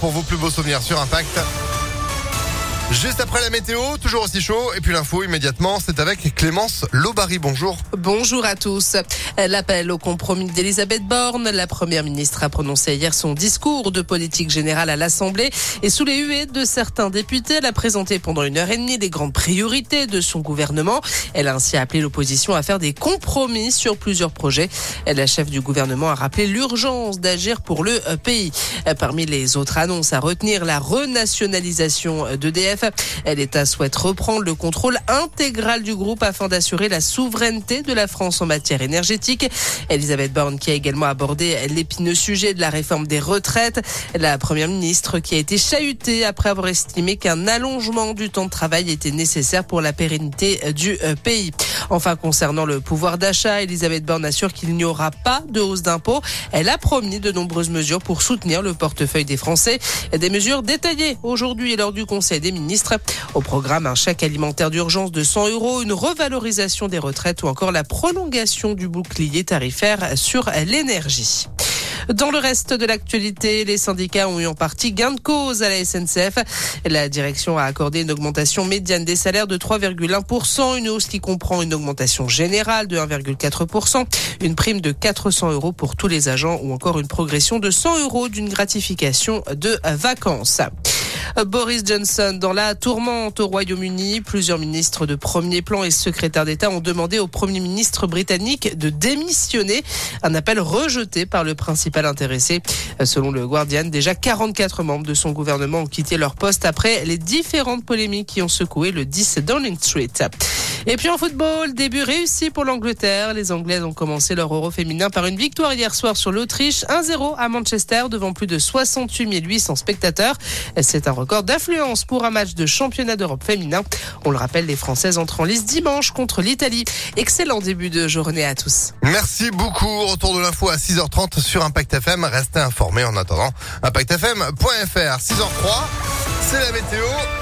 Pour vos plus beaux souvenirs sur Impact. Juste après la météo, toujours aussi chaud. Et puis l'info immédiatement, c'est avec Clémence Lobary. Bonjour. Bonjour à tous. L'appel au compromis d'Elisabeth Borne. La première ministre a prononcé hier son discours de politique générale à l'Assemblée. Et sous les huées de certains députés, elle a présenté pendant une heure et demie les grandes priorités de son gouvernement. Elle a ainsi appelé l'opposition à faire des compromis sur plusieurs projets. La chef du gouvernement a rappelé l'urgence d'agir pour le pays. Parmi les autres annonces à retenir, la renationalisation d'EDF L'État souhaite reprendre le contrôle intégral du groupe afin d'assurer la souveraineté de la France en matière énergétique. Elisabeth Borne qui a également abordé l'épineux sujet de la réforme des retraites. La première ministre qui a été chahutée après avoir estimé qu'un allongement du temps de travail était nécessaire pour la pérennité du euh, pays. Enfin, concernant le pouvoir d'achat, Elisabeth Borne assure qu'il n'y aura pas de hausse d'impôts. Elle a promis de nombreuses mesures pour soutenir le portefeuille des Français. Des mesures détaillées aujourd'hui lors du Conseil des ministres au programme, un chèque alimentaire d'urgence de 100 euros, une revalorisation des retraites ou encore la prolongation du bouclier tarifaire sur l'énergie. Dans le reste de l'actualité, les syndicats ont eu en partie gain de cause à la SNCF. La direction a accordé une augmentation médiane des salaires de 3,1%, une hausse qui comprend une augmentation générale de 1,4%, une prime de 400 euros pour tous les agents ou encore une progression de 100 euros d'une gratification de vacances. Boris Johnson dans la tourmente au Royaume-Uni. Plusieurs ministres de premier plan et secrétaires d'État ont demandé au Premier ministre britannique de démissionner. Un appel rejeté par le principal intéressé. Selon le Guardian, déjà 44 membres de son gouvernement ont quitté leur poste après les différentes polémiques qui ont secoué le 10 Downing Street. Et puis en football, début réussi pour l'Angleterre. Les Anglaises ont commencé leur euro féminin par une victoire hier soir sur l'Autriche, 1-0 à Manchester devant plus de 68 800 spectateurs. C'est un record d'affluence pour un match de championnat d'Europe féminin. On le rappelle, les Françaises entrent en lice dimanche contre l'Italie. Excellent début de journée à tous. Merci beaucoup. Retour de l'info à 6h30 sur Impact FM. Restez informés en attendant. ImpactFM.fr 6h03, c'est la météo.